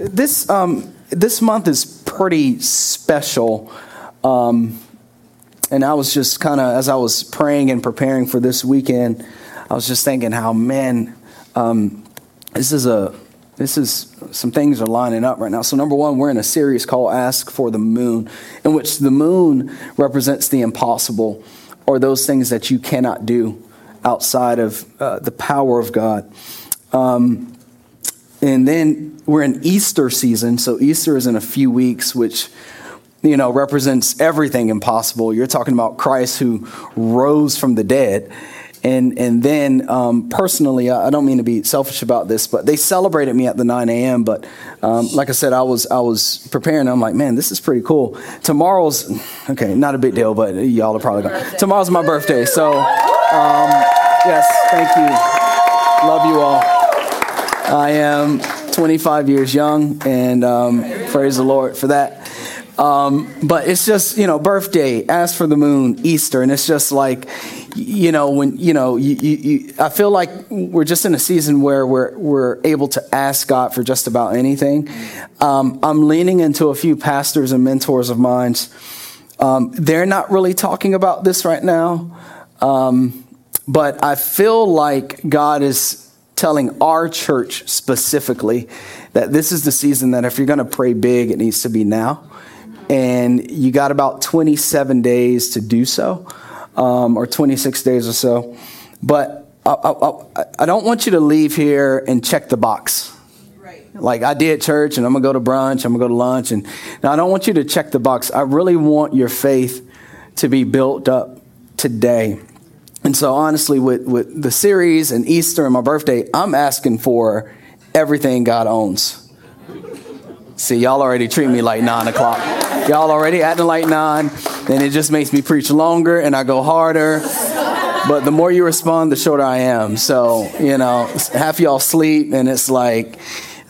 this um, this month is pretty special. Um, and I was just kind of, as I was praying and preparing for this weekend, I was just thinking how, man, um, this is a, this is, some things are lining up right now. So, number one, we're in a series called Ask for the Moon, in which the moon represents the impossible or those things that you cannot do outside of uh, the power of God. Um, and then we're in Easter season. So, Easter is in a few weeks, which you know, represents everything impossible. You're talking about Christ who rose from the dead. And, and then um, personally, I don't mean to be selfish about this, but they celebrated me at the 9 a.m. But um, like I said, I was I was preparing. I'm like, man, this is pretty cool. Tomorrow's okay, not a big deal, but y'all are probably going. Tomorrow's my birthday, so um, yes, thank you, love you all. I am 25 years young, and um, praise the Lord for that. Um, but it's just, you know, birthday, ask for the moon, Easter. And it's just like, you know, when, you know, you, you, you, I feel like we're just in a season where we're, we're able to ask God for just about anything. Um, I'm leaning into a few pastors and mentors of mine. Um, they're not really talking about this right now. Um, but I feel like God is telling our church specifically that this is the season that if you're going to pray big, it needs to be now and you got about 27 days to do so, um, or 26 days or so. But I, I, I, don't want you to leave here and check the box. Like I did church, and I'm gonna go to brunch, I'm gonna go to lunch, and now I don't want you to check the box. I really want your faith to be built up today. And so, honestly, with, with the series and Easter and my birthday, I'm asking for everything God owns. See, y'all already treat me like nine o'clock. Y'all already acting like nine, and it just makes me preach longer and I go harder. But the more you respond, the shorter I am. So, you know, half y'all sleep, and it's like,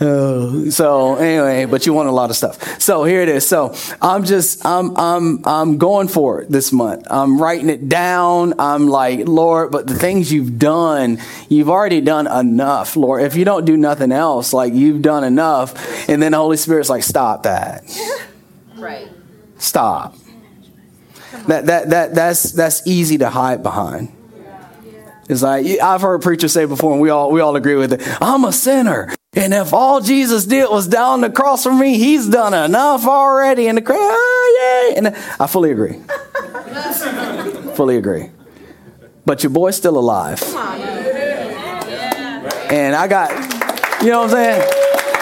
So anyway, but you want a lot of stuff. So here it is. So I'm just I'm I'm I'm going for it this month. I'm writing it down. I'm like, Lord, but the things you've done, you've already done enough, Lord. If you don't do nothing else, like you've done enough, and then the Holy Spirit's like, stop that. Right. Stop. That that that that's that's easy to hide behind. It's like I've heard preachers say before, and we all we all agree with it. I'm a sinner. And if all Jesus did was down the cross for me, he's done enough already. And the crowd, oh, ah, yay. And I fully agree. fully agree. But your boy's still alive. And I got, you know what I'm saying?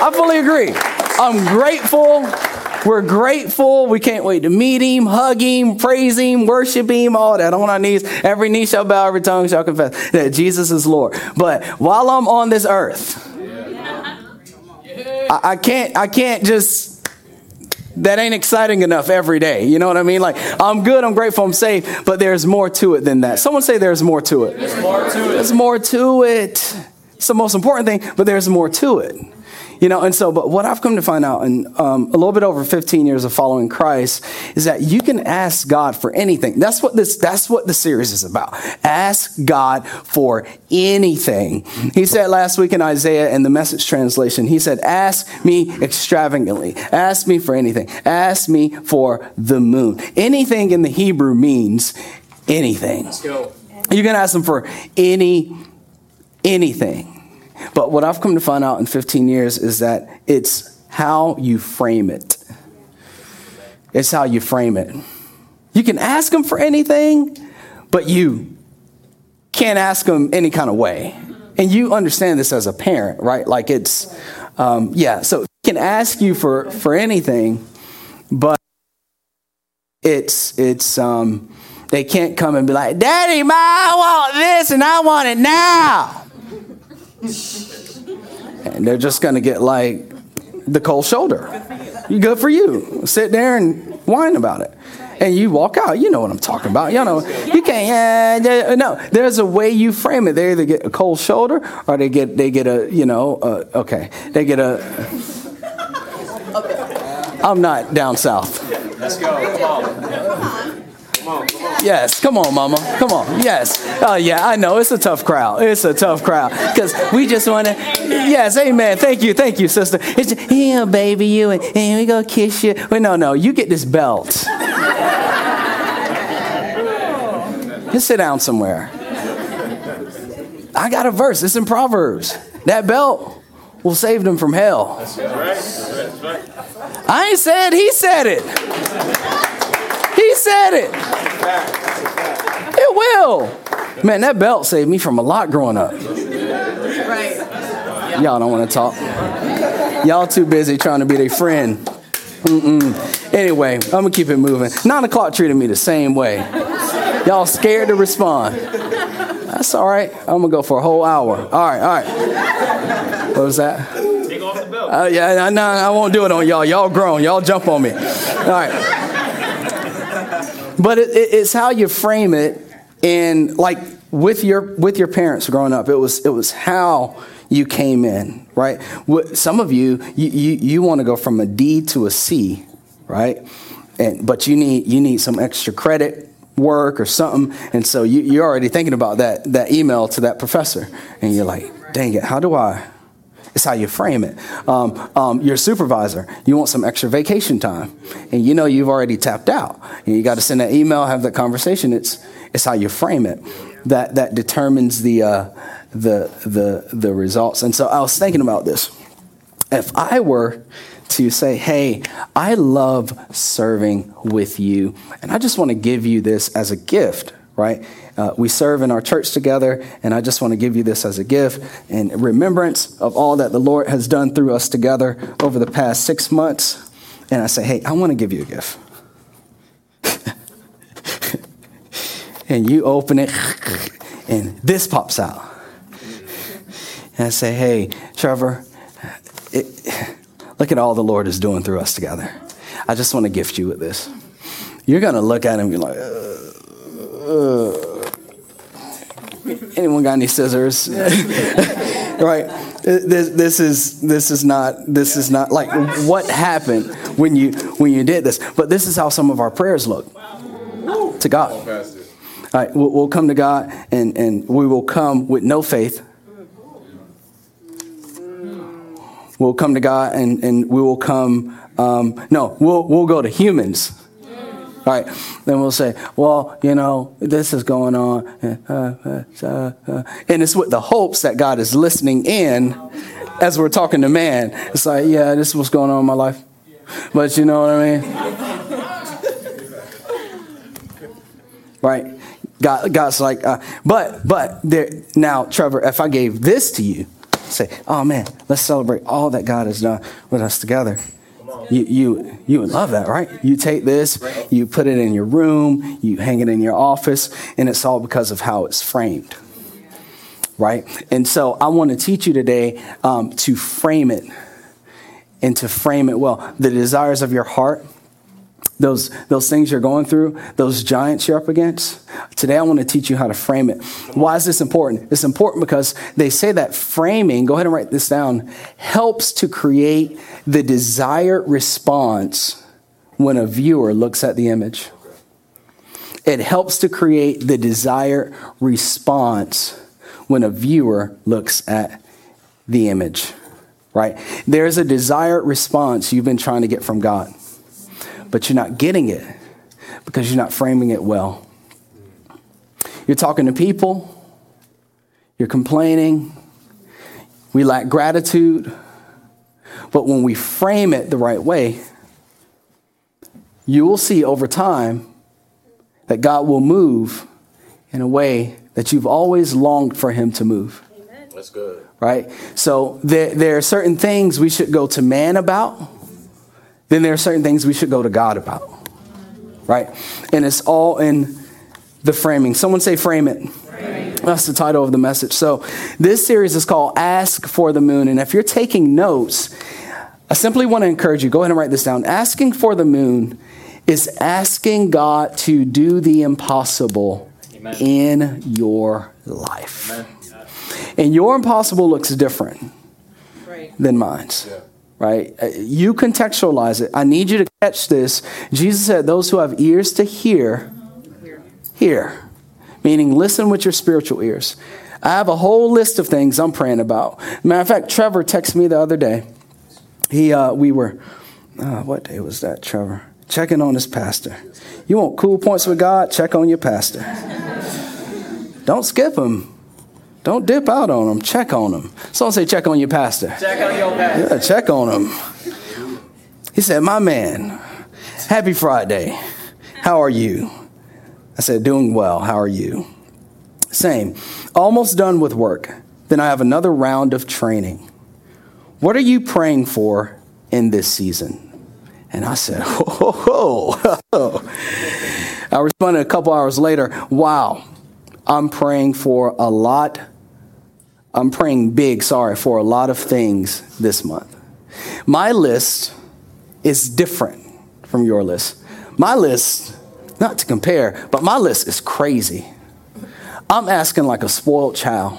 I fully agree. I'm grateful. We're grateful. We can't wait to meet him, hug him, praise him, worship him, all that on our knees. Every knee shall bow, every tongue shall confess that Jesus is Lord. But while I'm on this earth, I, I can't I can't just that ain't exciting enough every day. You know what I mean? Like, I'm good, I'm grateful, I'm safe, but there's more to it than that. Someone say there's more to it. There's more to it. There's more to it. It's the most important thing, but there's more to it. You know, and so, but what I've come to find out in um, a little bit over 15 years of following Christ is that you can ask God for anything. That's what this, that's what the series is about. Ask God for anything. He said last week in Isaiah in the message translation, he said, ask me extravagantly. Ask me for anything. Ask me for the moon. Anything in the Hebrew means anything. You can ask him for any, anything. But what I've come to find out in 15 years is that it's how you frame it. It's how you frame it. You can ask them for anything, but you can't ask them any kind of way. And you understand this as a parent, right? Like it's, um, yeah, so can ask you for, for anything, but it's, it's, um, they can't come and be like, Daddy, Ma, I want this and I want it now and they're just going to get like the cold shoulder. You good for you. Sit there and whine about it. And you walk out. You know what I'm talking about. You know, you can't. Uh, no, there's a way you frame it. They either get a cold shoulder or they get they get a you know uh, okay they get a. I'm not down south. Let's go. Come on. Yes, come on, mama. Come on. Yes. Oh, yeah, I know. It's a tough crowd. It's a tough crowd. Because we just want to. Yes, amen. Thank you. Thank you, sister. It's yeah, baby, you, and, and we go kiss you. Wait, no, no. You get this belt. Just sit down somewhere. I got a verse. It's in Proverbs. That belt will save them from hell. I ain't said, he said it. He said it. It will. Man, that belt saved me from a lot growing up. Y'all don't want to talk. Y'all too busy trying to be their friend. Mm-mm. Anyway, I'm gonna keep it moving. Nine o'clock treated me the same way. Y'all scared to respond. That's all right. I'm gonna go for a whole hour. All right, all right. What was that? Take off the belt. Uh, yeah, I no, I won't do it on y'all. Y'all grown. Y'all jump on me. All right. But it, it, it's how you frame it, and like with your with your parents growing up, it was it was how you came in, right? Some of you you you, you want to go from a D to a C, right? And but you need you need some extra credit work or something. And so you, are already thinking about that, that email to that professor. And you're like, dang it, how do I? It's how you frame it. Um, um, your supervisor, you want some extra vacation time. And you know you've already tapped out. And you got to send that email, have that conversation. It's, it's how you frame it that, that determines the, uh, the, the, the results. And so I was thinking about this. If I were to say, hey, I love serving with you, and I just want to give you this as a gift, right? Uh, we serve in our church together, and I just want to give you this as a gift in remembrance of all that the Lord has done through us together over the past six months. And I say, hey, I want to give you a gift. and you open it, and this pops out. And I say, hey, Trevor, it, Look at all the Lord is doing through us together. I just want to gift you with this. You're going to look at him and be like, uh, uh. anyone got any scissors? right? This, this is this is not this is not like what happened when you when you did this. But this is how some of our prayers look to God. All right, we'll, we'll come to God and and we will come with no faith We'll come to God and, and we will come, um, no, we'll, we'll go to humans. Right, then we'll say, well, you know, this is going on. Uh, uh, uh, and it's with the hopes that God is listening in as we're talking to man. It's like, yeah, this is what's going on in my life. But you know what I mean? right? God, God's like, uh, but, but there, now, Trevor, if I gave this to you, say, oh man, let's celebrate all that God has done with us together. You, you, you would love that, right? You take this, you put it in your room, you hang it in your office, and it's all because of how it's framed, right? And so I want to teach you today um, to frame it and to frame it well. The desires of your heart, those, those things you're going through, those giants you're up against. Today, I want to teach you how to frame it. Why is this important? It's important because they say that framing, go ahead and write this down, helps to create the desired response when a viewer looks at the image. It helps to create the desired response when a viewer looks at the image, right? There's a desired response you've been trying to get from God but you're not getting it because you're not framing it well. You're talking to people, you're complaining, we lack gratitude, but when we frame it the right way, you will see over time that God will move in a way that you've always longed for Him to move. Amen. That's good. Right? So there, there are certain things we should go to man about then there are certain things we should go to God about. Right? And it's all in the framing. Someone say, frame it. Frame. That's the title of the message. So, this series is called Ask for the Moon. And if you're taking notes, I simply want to encourage you go ahead and write this down. Asking for the moon is asking God to do the impossible Amen. in your life. Amen. And your impossible looks different right. than mine's. Yeah right? Uh, you contextualize it. I need you to catch this. Jesus said, Those who have ears to hear, hear. Meaning, listen with your spiritual ears. I have a whole list of things I'm praying about. Matter of fact, Trevor texted me the other day. He, uh, we were, uh, what day was that, Trevor? Checking on his pastor. You want cool points with God? Check on your pastor. Don't skip him. Don't dip out on them. Check on him. Someone say, check on your pastor. Check on your pastor. Yeah, check on him. He said, my man, happy Friday. How are you? I said, doing well. How are you? Same. Almost done with work. Then I have another round of training. What are you praying for in this season? And I said, oh, I responded a couple hours later, wow, I'm praying for a lot. I'm praying big, sorry, for a lot of things this month. My list is different from your list. My list, not to compare, but my list is crazy. I'm asking like a spoiled child.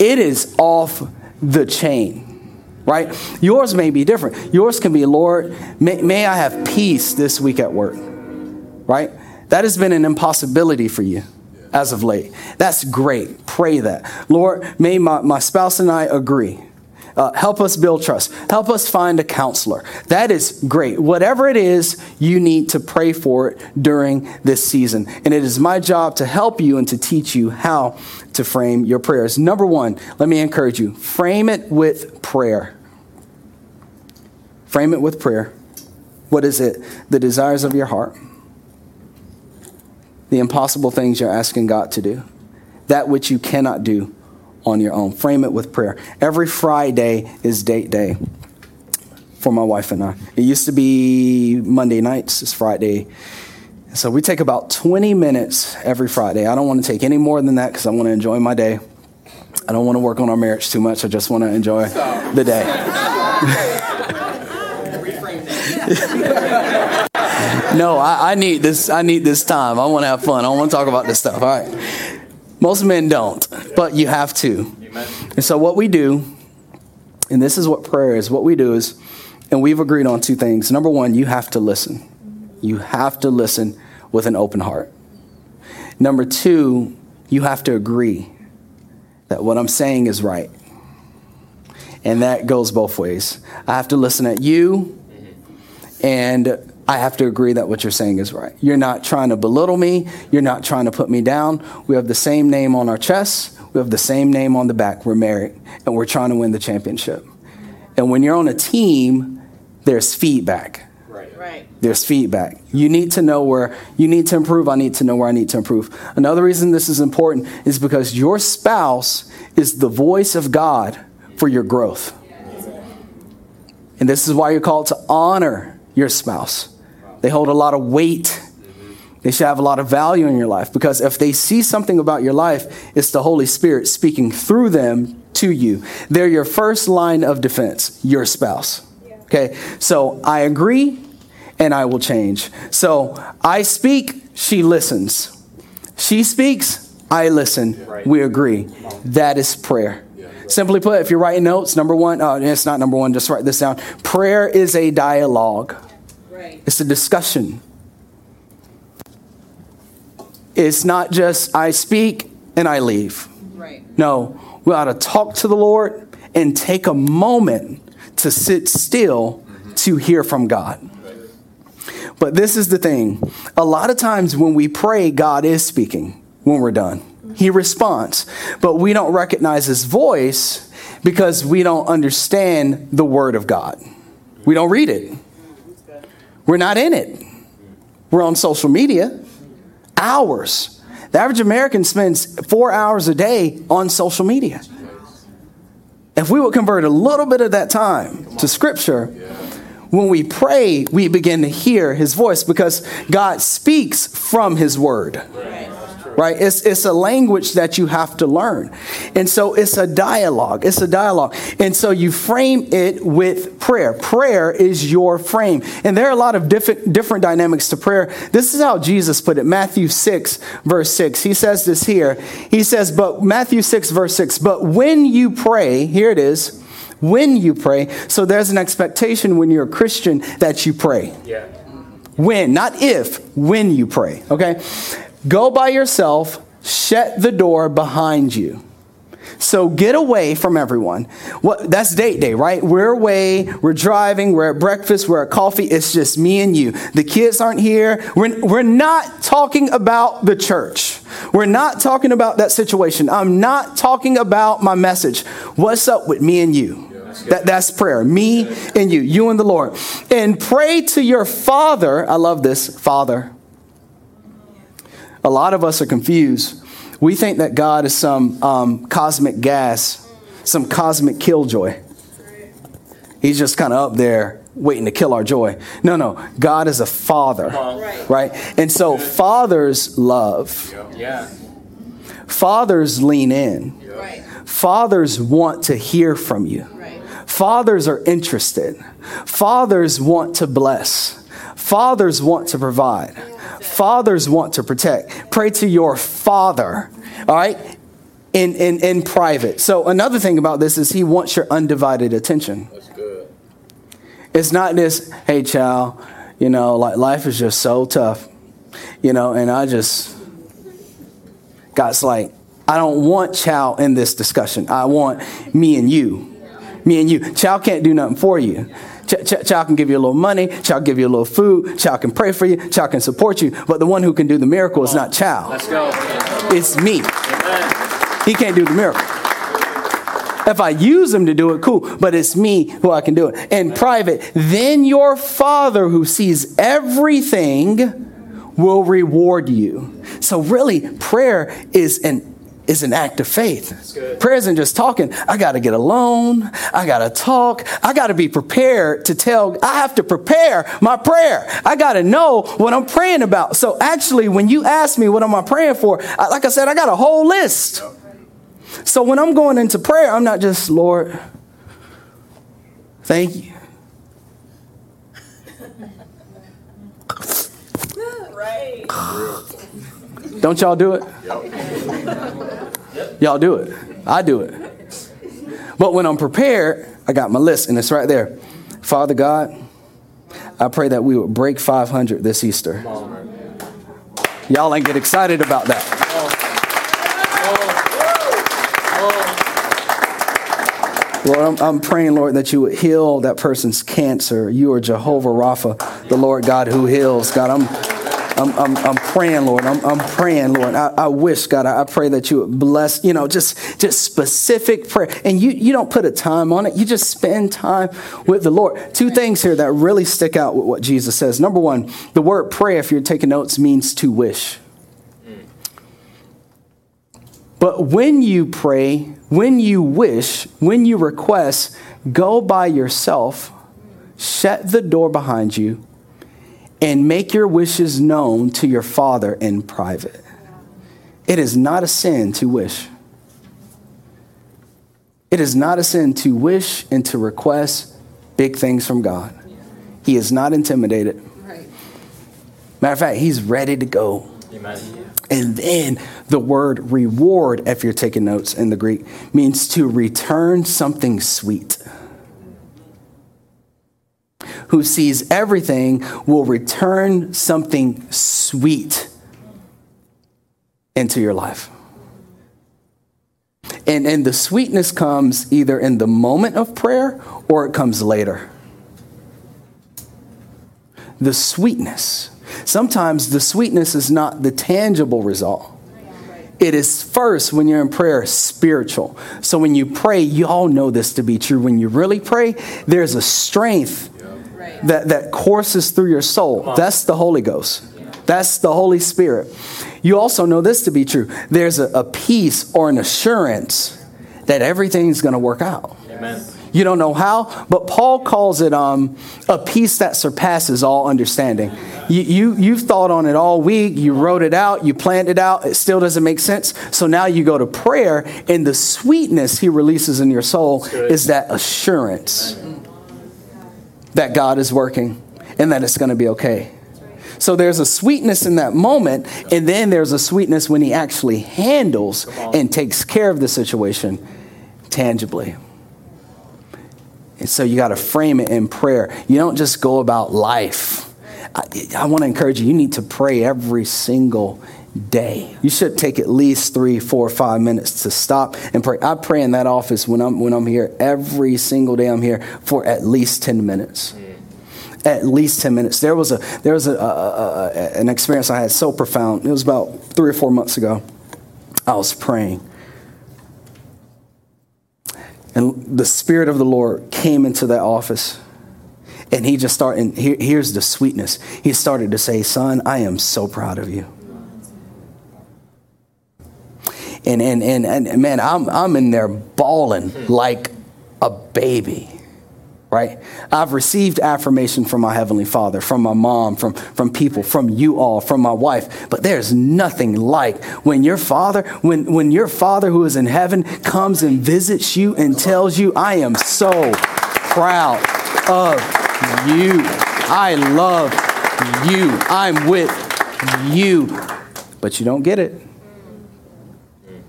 It is off the chain, right? Yours may be different. Yours can be, Lord, may, may I have peace this week at work, right? That has been an impossibility for you as of late. That's great. Pray that. Lord, may my, my spouse and I agree. Uh, help us build trust. Help us find a counselor. That is great. Whatever it is, you need to pray for it during this season. And it is my job to help you and to teach you how to frame your prayers. Number one, let me encourage you frame it with prayer. Frame it with prayer. What is it? The desires of your heart, the impossible things you're asking God to do, that which you cannot do on your own. Frame it with prayer. Every Friday is date day for my wife and I. It used to be Monday nights, it's Friday. So we take about 20 minutes every Friday. I don't want to take any more than that because I want to enjoy my day. I don't want to work on our marriage too much. I just want to enjoy the day. no, I, I, need this. I need this time. I want to have fun. I want to talk about this stuff. All right. Most men don't, but you have to. Amen. And so, what we do, and this is what prayer is what we do is, and we've agreed on two things. Number one, you have to listen. You have to listen with an open heart. Number two, you have to agree that what I'm saying is right. And that goes both ways. I have to listen at you, and I have to agree that what you're saying is right. You're not trying to belittle me. You're not trying to put me down. We have the same name on our chests. We have the same name on the back. We're married and we're trying to win the championship. And when you're on a team, there's feedback. Right. right. There's feedback. You need to know where you need to improve. I need to know where I need to improve. Another reason this is important is because your spouse is the voice of God for your growth. And this is why you're called to honor your spouse. They hold a lot of weight. They should have a lot of value in your life because if they see something about your life, it's the Holy Spirit speaking through them to you. They're your first line of defense, your spouse. Okay, so I agree and I will change. So I speak, she listens. She speaks, I listen. We agree. That is prayer. Simply put, if you're writing notes, number one, oh, it's not number one, just write this down. Prayer is a dialogue. Right. It's a discussion. It's not just I speak and I leave. Right. No, we ought to talk to the Lord and take a moment to sit still to hear from God. But this is the thing. A lot of times when we pray, God is speaking when we're done. He responds. But we don't recognize his voice because we don't understand the word of God. We don't read it. We're not in it. We're on social media. Hours. The average American spends four hours a day on social media. If we would convert a little bit of that time to scripture, when we pray, we begin to hear his voice because God speaks from his word right? It's, it's a language that you have to learn. And so it's a dialogue. It's a dialogue. And so you frame it with prayer. Prayer is your frame. And there are a lot of different, different dynamics to prayer. This is how Jesus put it. Matthew 6, verse 6. He says this here. He says, but Matthew 6, verse 6, but when you pray, here it is, when you pray. So there's an expectation when you're a Christian that you pray. Yeah. When, not if, when you pray, okay? Go by yourself, shut the door behind you. So get away from everyone. What that's date day, right? We're away, we're driving, we're at breakfast, we're at coffee. It's just me and you. The kids aren't here. We're, we're not talking about the church. We're not talking about that situation. I'm not talking about my message. What's up with me and you? That, that's prayer. Me and you, you and the Lord. And pray to your Father. I love this, Father. A lot of us are confused. We think that God is some um, cosmic gas, some cosmic killjoy. He's just kind of up there waiting to kill our joy. No, no. God is a father, right? And so fathers love. Yeah. Fathers lean in. Fathers want to hear from you. Fathers are interested. Fathers want to bless. Fathers want to provide. Fathers want to protect. Pray to your father, all right, in, in, in private. So, another thing about this is he wants your undivided attention. That's good. It's not this, hey, child, you know, like life is just so tough, you know, and I just, God's like, I don't want Chow in this discussion. I want me and you me and you. Chow can't do nothing for you. Ch- ch- Chow can give you a little money. Chow give you a little food. Chow can pray for you. Chow can support you. But the one who can do the miracle is not Chow. Let's go. It's me. Amen. He can't do the miracle. If I use him to do it, cool. But it's me who I can do it. In private, then your Father who sees everything will reward you. So really, prayer is an is an act of faith. Prayer isn't just talking. I got to get alone. I got to talk. I got to be prepared to tell. I have to prepare my prayer. I got to know what I'm praying about. So actually, when you ask me what am I praying for, I, like I said, I got a whole list. So when I'm going into prayer, I'm not just Lord. Thank you. right. Don't y'all do it? Yep. Y'all do it. I do it. But when I'm prepared, I got my list, and it's right there. Father God, I pray that we would break 500 this Easter. Y'all ain't get excited about that. Lord, I'm, I'm, praying, Lord, that you would heal that person's cancer. You are Jehovah Rapha, the Lord God who heals. God, I'm I'm, I'm, I'm praying, Lord. I'm, I'm praying, Lord. I, I wish, God, I, I pray that you would bless, you know, just, just specific prayer. And you, you don't put a time on it. You just spend time with the Lord. Two things here that really stick out with what Jesus says. Number one, the word pray, if you're taking notes, means to wish. But when you pray, when you wish, when you request, go by yourself, shut the door behind you, and make your wishes known to your Father in private. It is not a sin to wish. It is not a sin to wish and to request big things from God. He is not intimidated. Matter of fact, he's ready to go. Amen. And then the word reward, if you're taking notes in the Greek, means to return something sweet who sees everything will return something sweet into your life. And, and the sweetness comes either in the moment of prayer or it comes later. The sweetness. Sometimes the sweetness is not the tangible result. It is first when you're in prayer spiritual. So when you pray, you all know this to be true. When you really pray, there's a strength that, that courses through your soul. That's the Holy Ghost. That's the Holy Spirit. You also know this to be true. There's a, a peace or an assurance that everything's going to work out. Amen. You don't know how, but Paul calls it um, a peace that surpasses all understanding. You, you, you've thought on it all week, you wrote it out, you planned it out, it still doesn't make sense. So now you go to prayer, and the sweetness he releases in your soul is that assurance that God is working and that it's going to be okay. So there's a sweetness in that moment, and then there's a sweetness when he actually handles and takes care of the situation tangibly. And so you got to frame it in prayer. You don't just go about life. I, I want to encourage you, you need to pray every single day. You should take at least three, four, five minutes to stop and pray. I pray in that office when I'm when I'm here every single day. I'm here for at least ten minutes. At least ten minutes. There was a there was a, a, a, an experience I had so profound. It was about three or four months ago. I was praying, and the Spirit of the Lord came into that office. And he just started, and here, here's the sweetness. He started to say, Son, I am so proud of you. And and and, and man, I'm I'm in there bawling like a baby. Right? I've received affirmation from my Heavenly Father, from my mom, from, from people, from you all, from my wife. But there's nothing like when your father, when, when your father who is in heaven comes and visits you and tells you, I am so proud of you. I love you. I'm with you. But you don't get it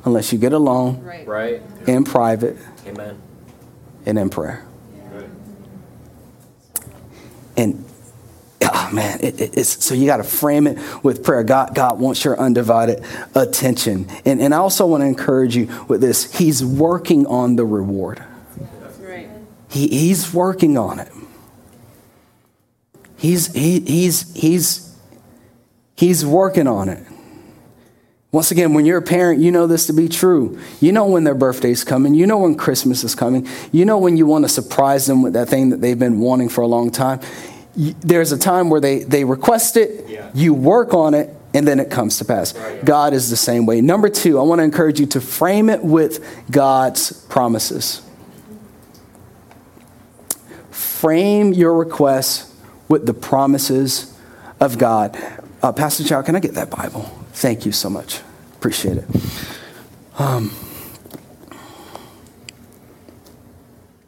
unless you get alone, right. right. in private, Amen. and in prayer. And oh man, it, it, it's, so you got to frame it with prayer. God, God wants your undivided attention. And, and I also want to encourage you with this. He's working on the reward. Right. He, he's working on it. He's, he, he's, he's, he's working on it. Once again, when you're a parent, you know this to be true. You know when their birthday's coming. You know when Christmas is coming. You know when you want to surprise them with that thing that they've been wanting for a long time. There's a time where they, they request it, yeah. you work on it, and then it comes to pass. Right. God is the same way. Number two, I want to encourage you to frame it with God's promises. Frame your requests with the promises of God. Uh, Pastor Chow, can I get that Bible? Thank you so much. Appreciate it. Um,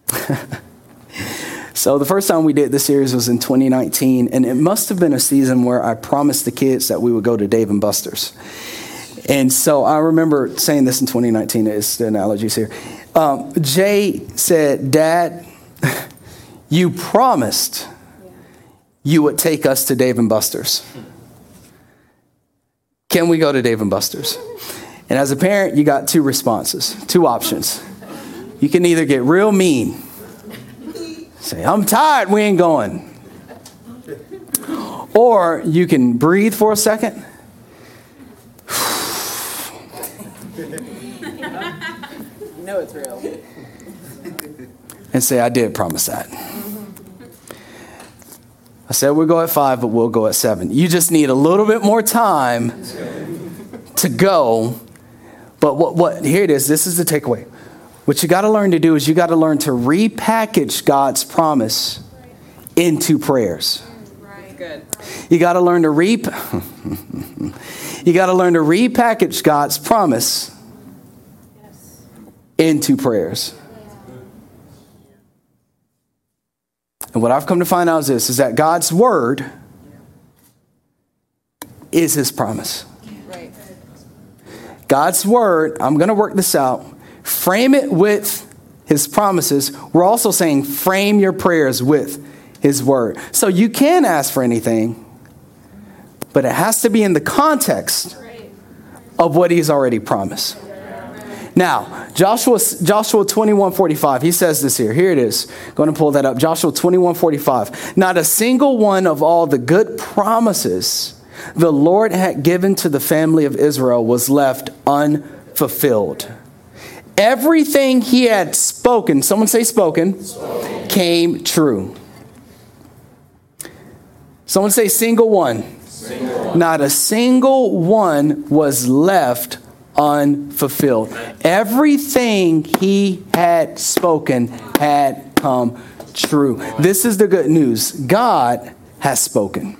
so the first time we did this series was in 2019, and it must have been a season where I promised the kids that we would go to Dave and Buster's. And so I remember saying this in 2019. It's the analogies here. Um, Jay said, "Dad, you promised you would take us to Dave and Buster's." Can we go to Dave and Buster's? And as a parent, you got two responses, two options. You can either get real mean, say, I'm tired, we ain't going. Or you can breathe for a second. You know it's real. And say, I did promise that. I said we'll go at five, but we'll go at seven. You just need a little bit more time to go. But what, what here it is, this is the takeaway. What you got to learn to do is you got to learn to repackage God's promise into prayers. You got to learn to reap. you got to learn to repackage God's promise into prayers. And what I've come to find out is this is that God's word is his promise. God's word, I'm going to work this out, frame it with his promises. We're also saying frame your prayers with his word. So you can ask for anything, but it has to be in the context of what he's already promised. Now, Joshua, Joshua 21 45, he says this here. Here it is. Going to pull that up. Joshua 21 45. Not a single one of all the good promises the Lord had given to the family of Israel was left unfulfilled. Everything he had spoken, someone say spoken, spoken. came true. Someone say single one. single one. Not a single one was left unfulfilled. Everything he had spoken had come true. This is the good news God has spoken.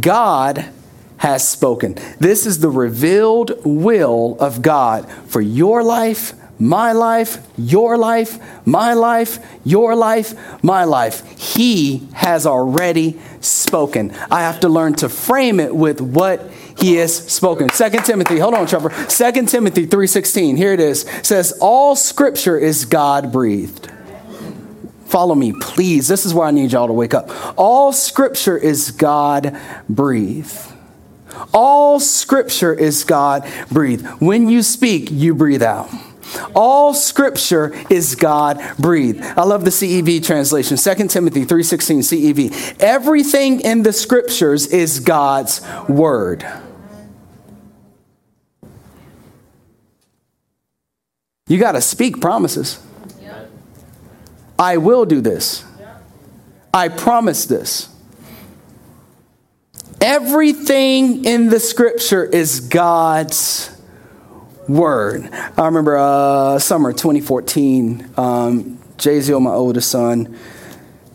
God has spoken. This is the revealed will of God for your life, my life, your life, my life, your life, my life. He has already spoken. I have to learn to frame it with what he has spoken. Second Timothy, hold on, Trevor. Second Timothy 3.16, here it is. Says, all scripture is God breathed. Follow me, please. This is where I need y'all to wake up. All scripture is God breathed. All scripture is God breathed. When you speak, you breathe out. All scripture is God breathed. I love the CEV translation. 2 Timothy 3:16 CEV. Everything in the scriptures is God's word. You got to speak promises. I will do this. I promise this. Everything in the scripture is God's word. I remember uh, summer 2014, um, Jaziel, my oldest son,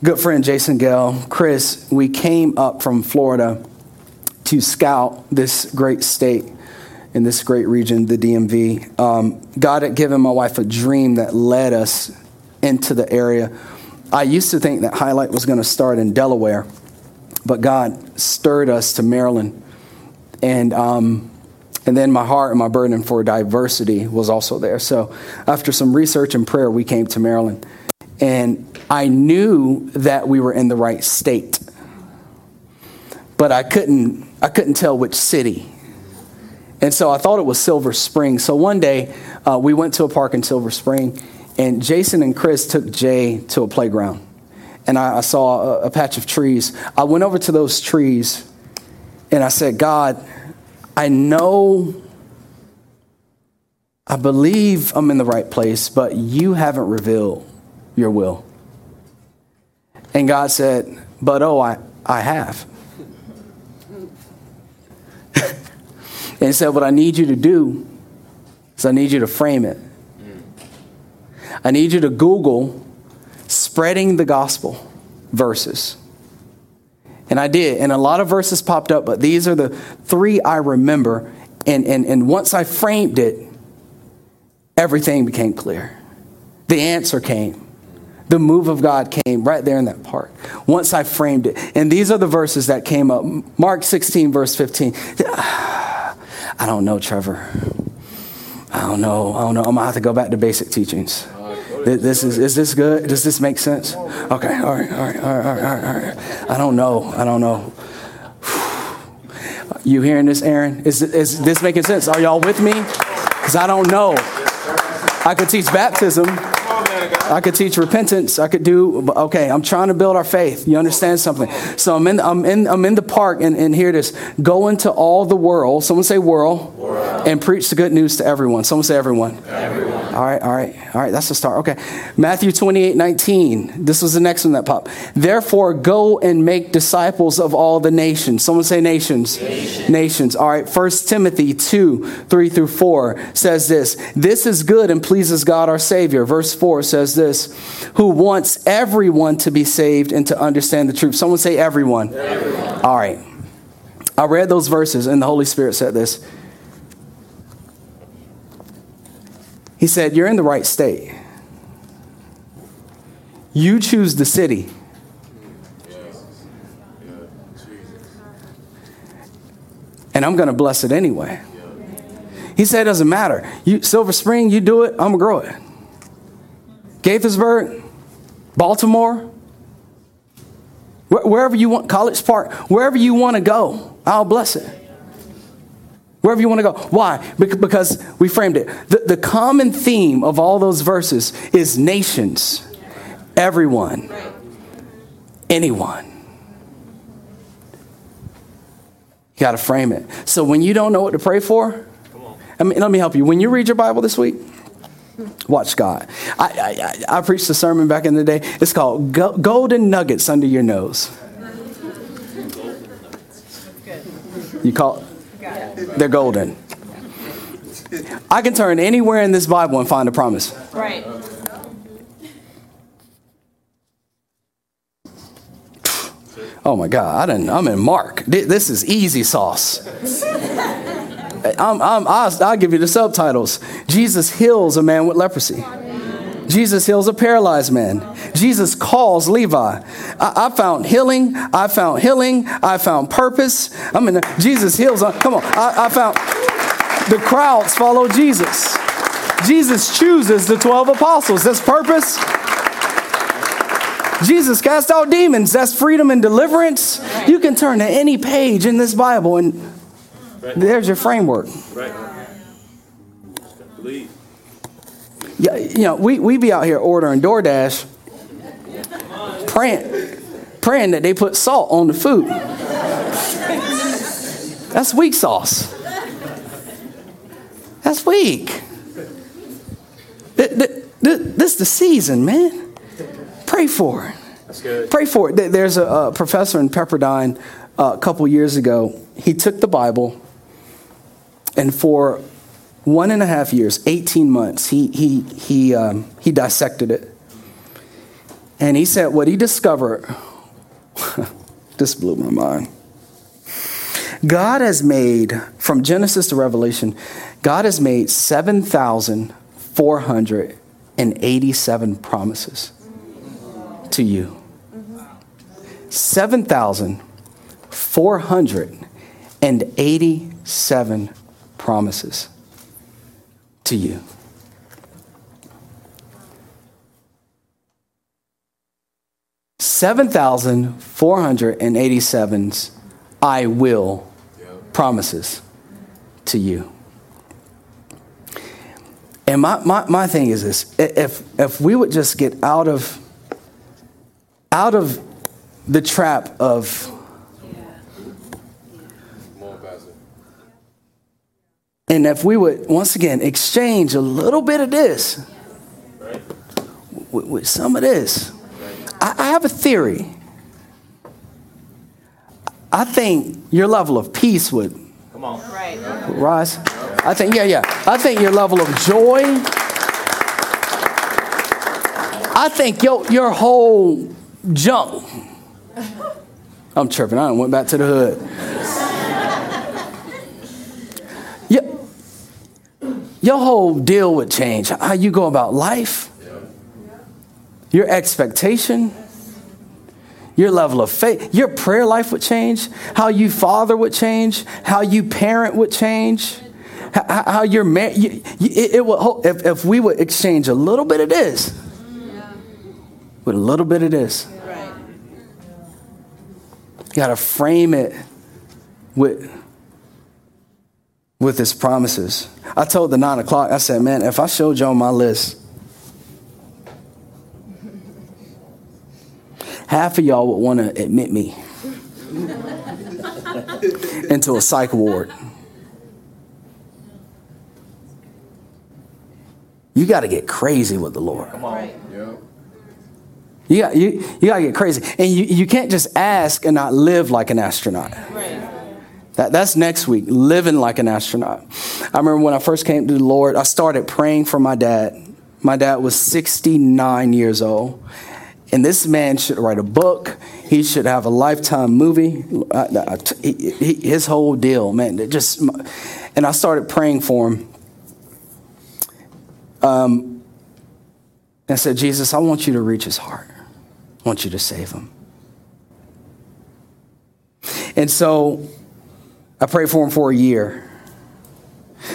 good friend Jason Gale, Chris, we came up from Florida to scout this great state in this great region, the DMV. Um, God had given my wife a dream that led us into the area. I used to think that Highlight was going to start in Delaware, but God stirred us to Maryland. And, um, and then my heart and my burden for diversity was also there. So after some research and prayer, we came to Maryland. And I knew that we were in the right state, but I couldn't, I couldn't tell which city. And so I thought it was Silver Spring. So one day uh, we went to a park in Silver Spring, and Jason and Chris took Jay to a playground. And I, I saw a, a patch of trees. I went over to those trees and I said, God, I know, I believe I'm in the right place, but you haven't revealed your will. And God said, But oh, I, I have. And said, What I need you to do is I need you to frame it. I need you to Google spreading the gospel verses. And I did. And a lot of verses popped up, but these are the three I remember. And, and, and once I framed it, everything became clear. The answer came. The move of God came right there in that part. Once I framed it. And these are the verses that came up Mark 16, verse 15. I don't know, Trevor. I don't know. I don't know. I'm gonna have to go back to basic teachings. This is is this good? Does this make sense? Okay. All right. All right. All right. All right. All right. I don't know. I don't know. You hearing this, Aaron? Is is this making sense? Are y'all with me? Because I don't know. I could teach baptism. I could teach repentance. I could do, okay, I'm trying to build our faith. You understand something? So I'm in, I'm in, I'm in the park, and, and here it is. Go into all the world. Someone say world, world. and preach the good news to everyone. Someone say everyone. Everyone. All right, all right, all right. That's the start. Okay. Matthew 28 19. This was the next one that popped. Therefore, go and make disciples of all the nations. Someone say nations. Nations. nations. All right. First Timothy 2 3 through 4 says this This is good and pleases God our Savior. Verse 4 says this Who wants everyone to be saved and to understand the truth. Someone say everyone. everyone. All right. I read those verses, and the Holy Spirit said this. He said, You're in the right state. You choose the city. And I'm going to bless it anyway. He said, it doesn't matter. You, Silver Spring, you do it, I'm going to grow it. Gaithersburg, Baltimore, wherever you want, College Park, wherever you want to go, I'll bless it. Wherever you want to go. Why? Because we framed it. The, the common theme of all those verses is nations, everyone, anyone. You got to frame it. So when you don't know what to pray for, I mean, let me help you. When you read your Bible this week, watch God. I, I, I preached a sermon back in the day. It's called Golden Nuggets Under Your Nose. You call they're golden. I can turn anywhere in this Bible and find a promise. Right. Oh my God, I didn't, I'm in Mark. This is easy sauce. I'm, I'm, I'll, I'll give you the subtitles. Jesus heals a man with leprosy. Jesus heals a paralyzed man. Jesus calls Levi. I, I, found healing. I found healing. I found purpose. I mean, Jesus heals. Come on. I, I found the crowds follow Jesus. Jesus chooses the 12 apostles. That's purpose. Jesus cast out demons. That's freedom and deliverance. You can turn to any page in this Bible and there's your framework. Right. Believe. You know, we, we be out here ordering DoorDash, praying, praying that they put salt on the food. That's weak sauce. That's weak. This is the season, man. Pray for it. That's good. Pray for it. There's a, a professor in Pepperdine uh, a couple years ago. He took the Bible and for one and a half years, 18 months, he, he, he, um, he dissected it. And he said what he discovered, this blew my mind. God has made, from Genesis to Revelation, God has made 7,487 promises to you. 7,487 promises to you. Seven thousand four hundred and eighty-seven's I will promises to you. And my, my, my thing is this if, if we would just get out of out of the trap of And if we would, once again, exchange a little bit of this with, with some of this, I, I have a theory. I think your level of peace would Come on. Right. rise. I think, yeah, yeah. I think your level of joy. I think your, your whole junk. I'm tripping. I went back to the hood. Your whole deal would change. How you go about life, your expectation, your level of faith, your prayer life would change. How you father would change. How you parent would change. How, how you're married. It, it would, if, if we would exchange a little bit of this with a little bit of this. You got to frame it with with his promises. I told the nine o'clock, I said, man, if I showed y'all my list, half of y'all would want to admit me into a psych ward. You got to get crazy with the Lord. Come on. Right. You got, you, you got to get crazy. And you, you can't just ask and not live like an astronaut. Right. That, that's next week, living like an astronaut. I remember when I first came to the Lord, I started praying for my dad. My dad was 69 years old. And this man should write a book. He should have a lifetime movie. His whole deal, man. Just, and I started praying for him. Um, and I said, Jesus, I want you to reach his heart. I want you to save him. And so I prayed for him for a year.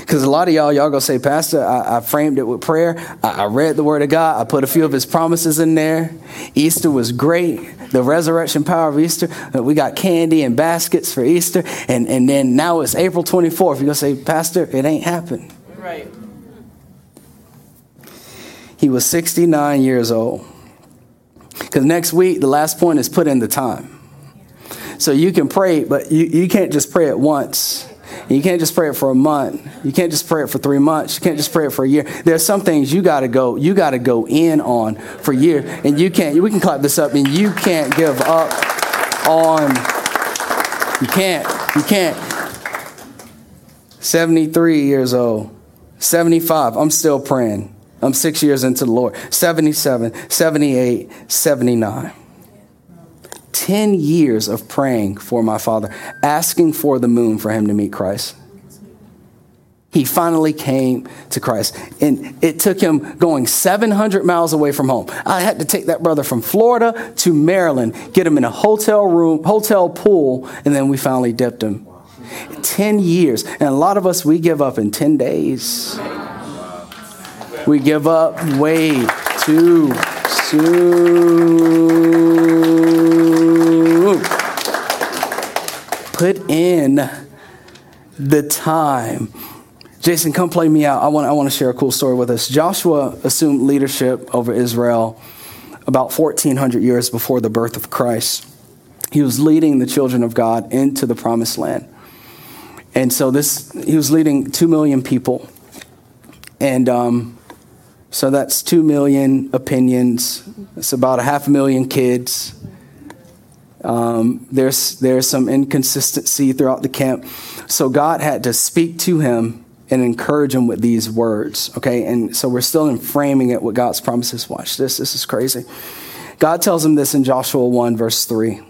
Because a lot of y'all, y'all gonna say, Pastor, I, I framed it with prayer. I, I, read the Word of God. I put a few of His promises in there. Easter was great. The resurrection power of Easter. Uh, we got candy and baskets for Easter, and and then now it's April 24th. You're gonna say, Pastor, it ain't happened. Right. He was 69 years old. Because next week, the last point is put in the time. So you can pray, but you, you can't just pray it once. You can't just pray it for a month. You can't just pray it for three months. You can't just pray it for a year. There's some things you got to go. You got to go in on for a year, and you can't. We can clap this up, and you can't give up on. You can't. You can't. 73 years old, 75. I'm still praying. I'm six years into the Lord. 77, 78, 79. 10 years of praying for my father, asking for the moon for him to meet Christ. He finally came to Christ. And it took him going 700 miles away from home. I had to take that brother from Florida to Maryland, get him in a hotel room, hotel pool, and then we finally dipped him. 10 years. And a lot of us, we give up in 10 days. We give up way too Soon. Put in the time. Jason, come play me out. I want, I want to share a cool story with us. Joshua assumed leadership over Israel about 1400 years before the birth of Christ. He was leading the children of God into the promised land. And so this, he was leading 2 million people. And um, so that's 2 million opinions. It's about a half a million kids. Um, there's, there's some inconsistency throughout the camp. So God had to speak to him and encourage him with these words. Okay, and so we're still in framing it with God's promises. Watch this. This is crazy. God tells him this in Joshua 1, verse 3.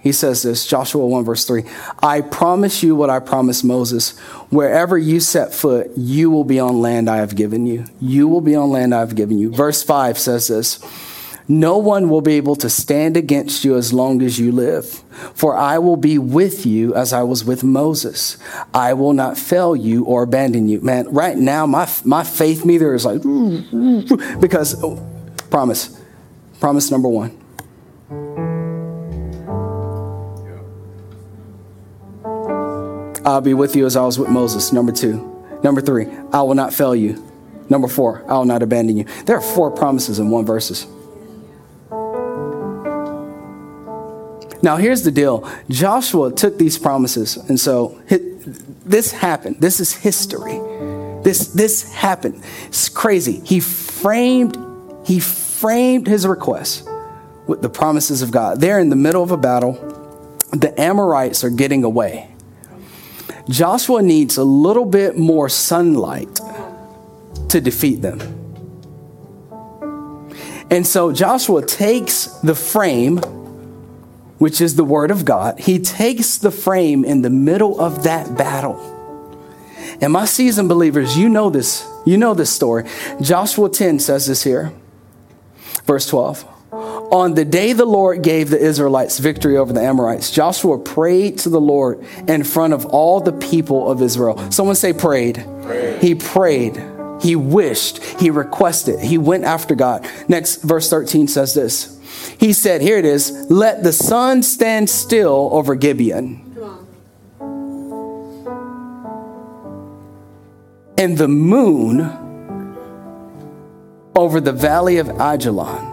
He says this, Joshua 1, verse 3 I promise you what I promised Moses. Wherever you set foot, you will be on land I have given you. You will be on land I have given you. Verse 5 says this No one will be able to stand against you as long as you live. For I will be with you as I was with Moses. I will not fail you or abandon you. Man, right now, my, my faith meter is like, because, oh, promise, promise number one I'll be with you as I was with Moses. Number two. Number three, I will not fail you. Number four, I will not abandon you. There are four promises in one verses. Now, here's the deal Joshua took these promises, and so this happened. This is history. This, this happened. It's crazy. He framed, he framed his request with the promises of God. They're in the middle of a battle. The Amorites are getting away. Joshua needs a little bit more sunlight to defeat them. And so Joshua takes the frame, which is the word of God, he takes the frame in the middle of that battle. And my seasoned believers, you know this. You know this story. Joshua 10 says this here, verse 12. On the day the Lord gave the Israelites victory over the Amorites, Joshua prayed to the Lord in front of all the people of Israel. Someone say, prayed. prayed. He prayed. He wished. He requested. He went after God. Next, verse 13 says this. He said, Here it is, let the sun stand still over Gibeon. And the moon over the valley of Ajalon.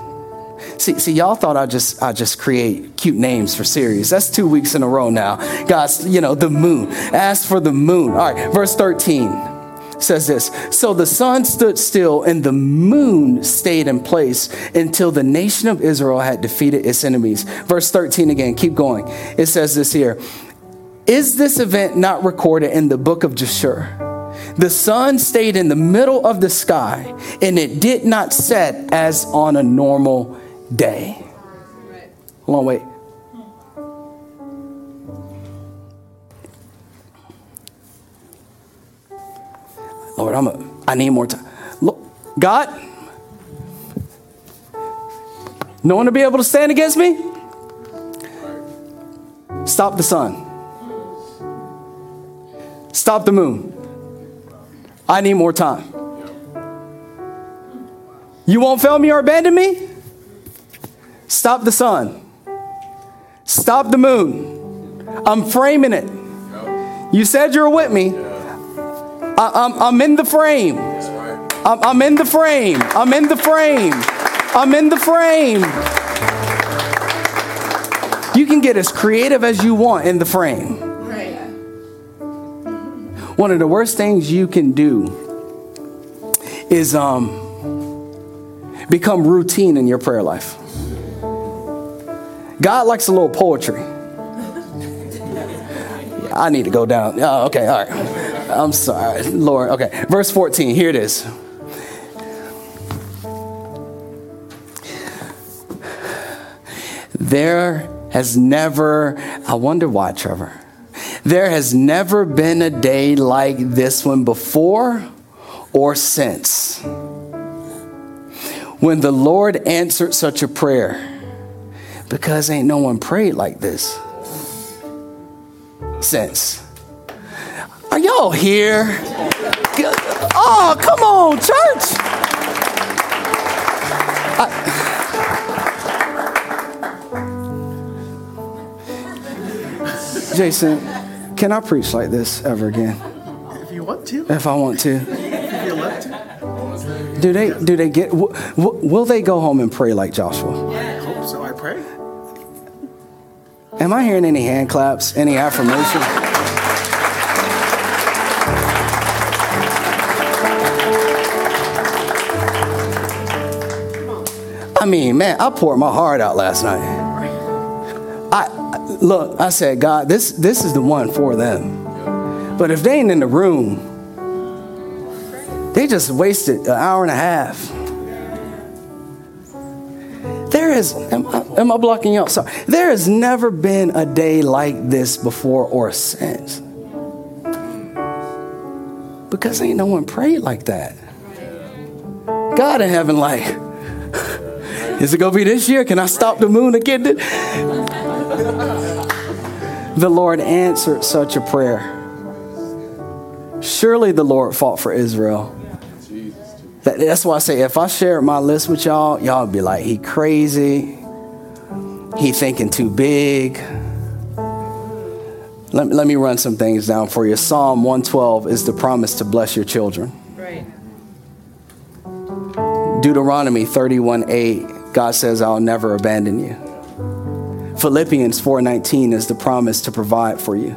See, see, y'all thought I just I just create cute names for series. That's two weeks in a row now. God's, you know, the moon. Ask for the moon. All right, verse 13 says this So the sun stood still and the moon stayed in place until the nation of Israel had defeated its enemies. Verse 13 again, keep going. It says this here Is this event not recorded in the book of Jasher? The sun stayed in the middle of the sky and it did not set as on a normal day. Hold on, wait. Lord, I'm a, I need more time. Look, God, no one to be able to stand against me? Stop the sun. Stop the moon. I need more time. You won't fail me or abandon me? Stop the sun. Stop the moon. I'm framing it. You said you're with me. I, am I'm, I'm in the frame. I'm, I'm in the frame. I'm in the frame. I'm in the frame. You can get as creative as you want in the frame. One of the worst things you can do is um, become routine in your prayer life. God likes a little poetry. I need to go down. Oh, okay, all right. I'm sorry, Lord. Okay, verse 14, here it is. There has never, I wonder why, Trevor. There has never been a day like this one before or since. When the Lord answered such a prayer because ain't no one prayed like this since. Y'all here? Oh, come on, church. I, Jason, can I preach like this ever again? If you want to. If I want to. If you want to. Do they do they get will, will they go home and pray like Joshua? Yeah, I hope so. I pray. Am I hearing any hand claps? Any affirmation? I mean, man, I poured my heart out last night. I look, I said, God, this this is the one for them. But if they ain't in the room, they just wasted an hour and a half. There is, am I, am I blocking out? Sorry. There has never been a day like this before or since. Because ain't no one prayed like that. God in heaven, like, is it gonna be this year? Can I stop the moon again? The Lord answered such a prayer. Surely the Lord fought for Israel. That, that's why I say if I share my list with y'all, y'all would be like, he crazy. He thinking too big. Let, let me run some things down for you. Psalm 112 is the promise to bless your children. Right. Deuteronomy 31 8, God says, I'll never abandon you. Philippians 4:19 is the promise to provide for you.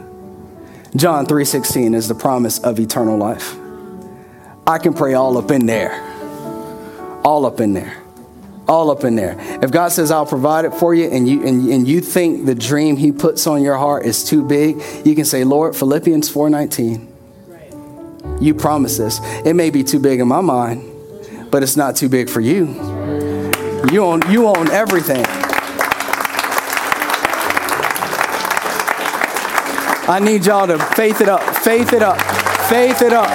John 3:16 is the promise of eternal life. I can pray all up in there. All up in there. All up in there. If God says I'll provide it for you and you and, and you think the dream he puts on your heart is too big, you can say, Lord, Philippians 4:19. Right. You promise this. It may be too big in my mind, but it's not too big for you. You own you own everything. I need y'all to faith it up, faith it up, faith it up.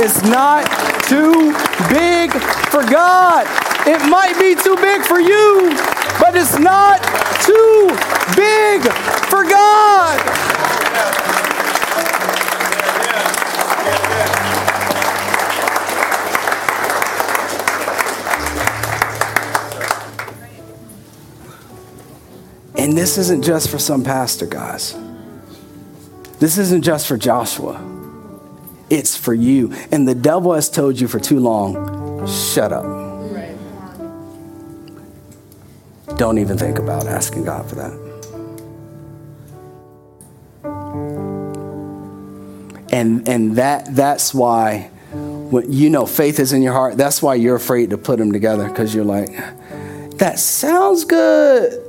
It's not too big for God. It might be too big for you, but it's not too big for God. And this isn't just for some pastor, guys. This isn't just for Joshua. It's for you. And the devil has told you for too long shut up. Right. Don't even think about asking God for that. And, and that, that's why, when, you know, faith is in your heart. That's why you're afraid to put them together because you're like, that sounds good,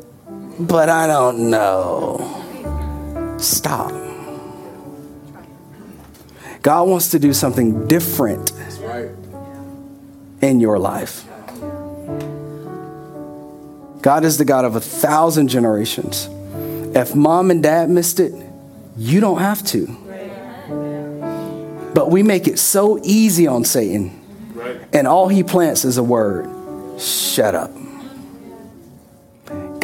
but I don't know. Stop. God wants to do something different in your life. God is the God of a thousand generations. If mom and dad missed it, you don't have to. But we make it so easy on Satan. And all he plants is a word shut up.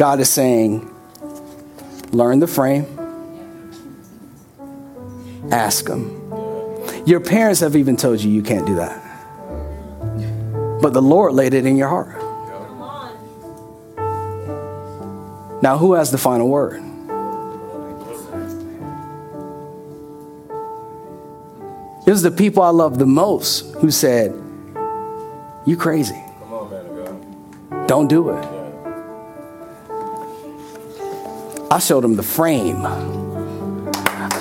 God is saying, learn the frame, ask him. Your parents have even told you you can't do that. But the Lord laid it in your heart. Now, who has the final word? It was the people I love the most who said, You crazy. On, man of God. Don't do it. I showed them the frame.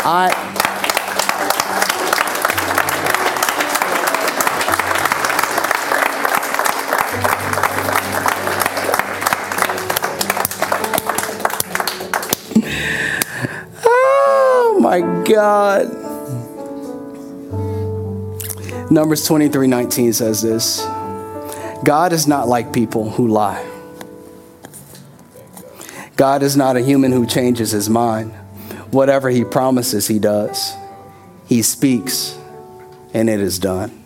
I. Oh my God. Numbers 23 19 says this God is not like people who lie. God is not a human who changes his mind. Whatever he promises, he does. He speaks, and it is done.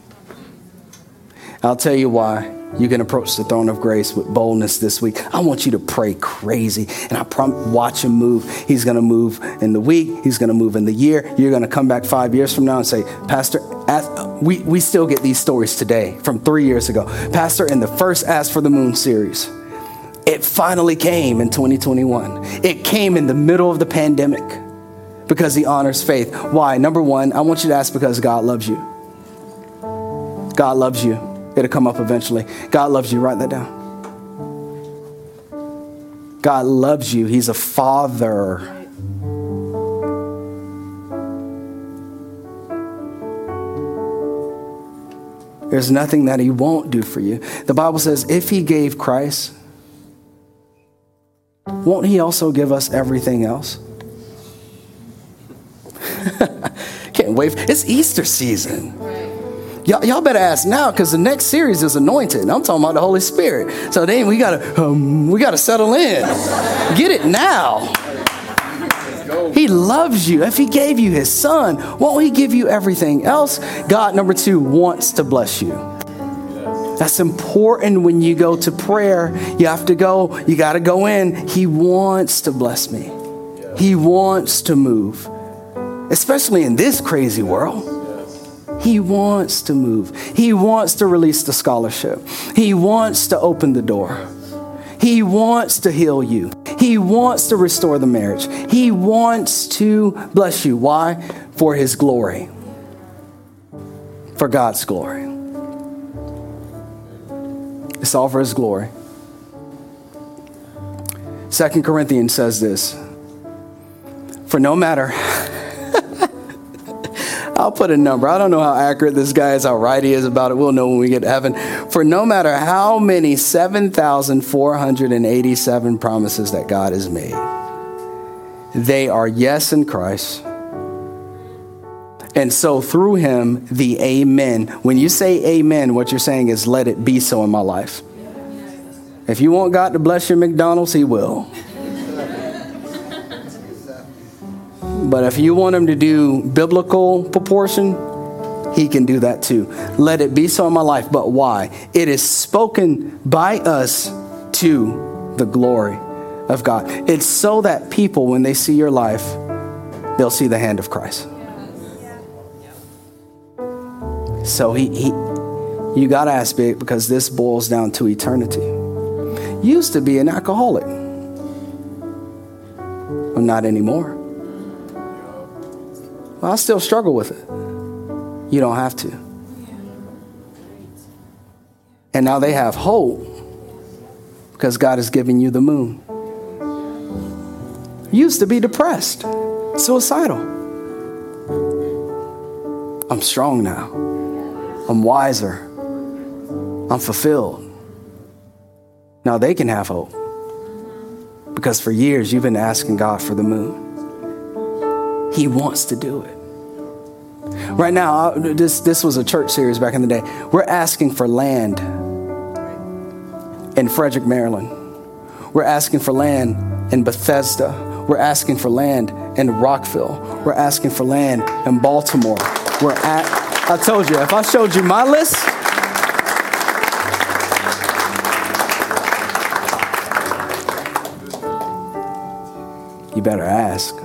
I'll tell you why you can approach the throne of grace with boldness this week. I want you to pray crazy, and I prom- watch him move. He's going to move in the week. He's going to move in the year. You're going to come back five years from now and say, Pastor, ask, we, we still get these stories today from three years ago. Pastor, in the first Ask for the Moon series, it finally came in 2021. It came in the middle of the pandemic. because he honors faith. Why? Number one, I want you to ask because God loves you. God loves you. It'll come up eventually. God loves you. Write that down. God loves you. He's a father. There's nothing that he won't do for you. The Bible says if he gave Christ, won't he also give us everything else? Can't wait. It's Easter season. Y'all, y'all better ask now because the next series is anointed. I'm talking about the Holy Spirit. So then we gotta um, we gotta settle in. Get it now. He loves you. If he gave you his son, won't he give you everything else? God, number two, wants to bless you. That's important when you go to prayer. You have to go, you got to go in. He wants to bless me. He wants to move, especially in this crazy world. He wants to move. He wants to release the scholarship. He wants to open the door. He wants to heal you. He wants to restore the marriage. He wants to bless you. Why? For His glory. For God's glory. It's all for His glory. Second Corinthians says this For no matter I'll put a number. I don't know how accurate this guy is, how right he is about it. We'll know when we get to heaven. For no matter how many 7,487 promises that God has made, they are yes in Christ. And so through him, the amen. When you say amen, what you're saying is, let it be so in my life. If you want God to bless your McDonald's, he will. But if you want him to do biblical proportion, he can do that too. Let it be so in my life. But why? It is spoken by us to the glory of God. It's so that people, when they see your life, they'll see the hand of Christ. So he, he you got to ask big because this boils down to eternity. Used to be an alcoholic, but not anymore. Well, I still struggle with it. You don't have to. And now they have hope because God has given you the moon. Used to be depressed, suicidal. I'm strong now. I'm wiser. I'm fulfilled. Now they can have hope because for years you've been asking God for the moon. He wants to do it. Right now, this, this was a church series back in the day. We're asking for land in Frederick, Maryland. We're asking for land in Bethesda. We're asking for land in Rockville. We're asking for land in Baltimore. We're at, I told you, if I showed you my list, you better ask.